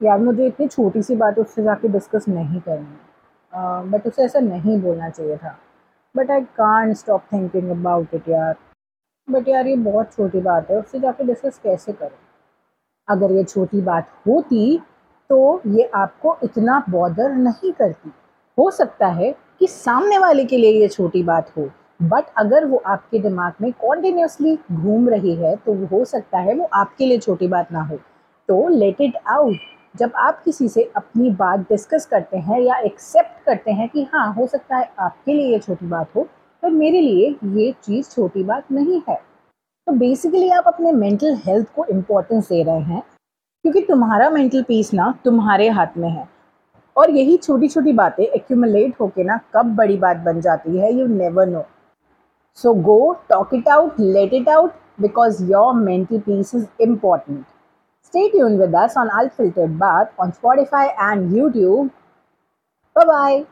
यार, मुझे इतनी छोटी सी बात उससे जाके डिस्कस नहीं करनी। बट उसे ऐसा नहीं बोलना चाहिए था। But I can't stop thinking about it यार। बट यार, ये बहुत छोटी बात है, उससे जाके डिस्कस कैसे करें? अगर ये छोटी बात होती तो ये आपको इतना बॉदर नहीं करती। हो सकता है कि सामने वाले के लिए ये छोटी बात हो बट अगर वो आपके दिमाग में कॉन्टिन्यूसली घूम रही है तो हो सकता है वो आपके लिए छोटी बात ना हो। तो लेट इट आउट जब आप किसी से अपनी बात डिस्कस करते हैं या एक्सेप्ट करते हैं कि हाँ हो सकता है आपके लिए ये छोटी बात हो, पर मेरे लिए ये चीज़ छोटी बात नहीं है। तो बेसिकली आप अपने मेंटल हेल्थ को इम्पोर्टेंस दे रहे हैं, क्योंकि तुम्हारा मेंटल पीस ना तुम्हारे हाथ में है। और यही छोटी छोटी बातें एक्यूमुलेट होके ना कब बड़ी बात बन जाती है you never know so go talk it out let it out because your mental peace is important. Stay tuned with us on Unfiltered Bath on Spotify and YouTube. Bye bye.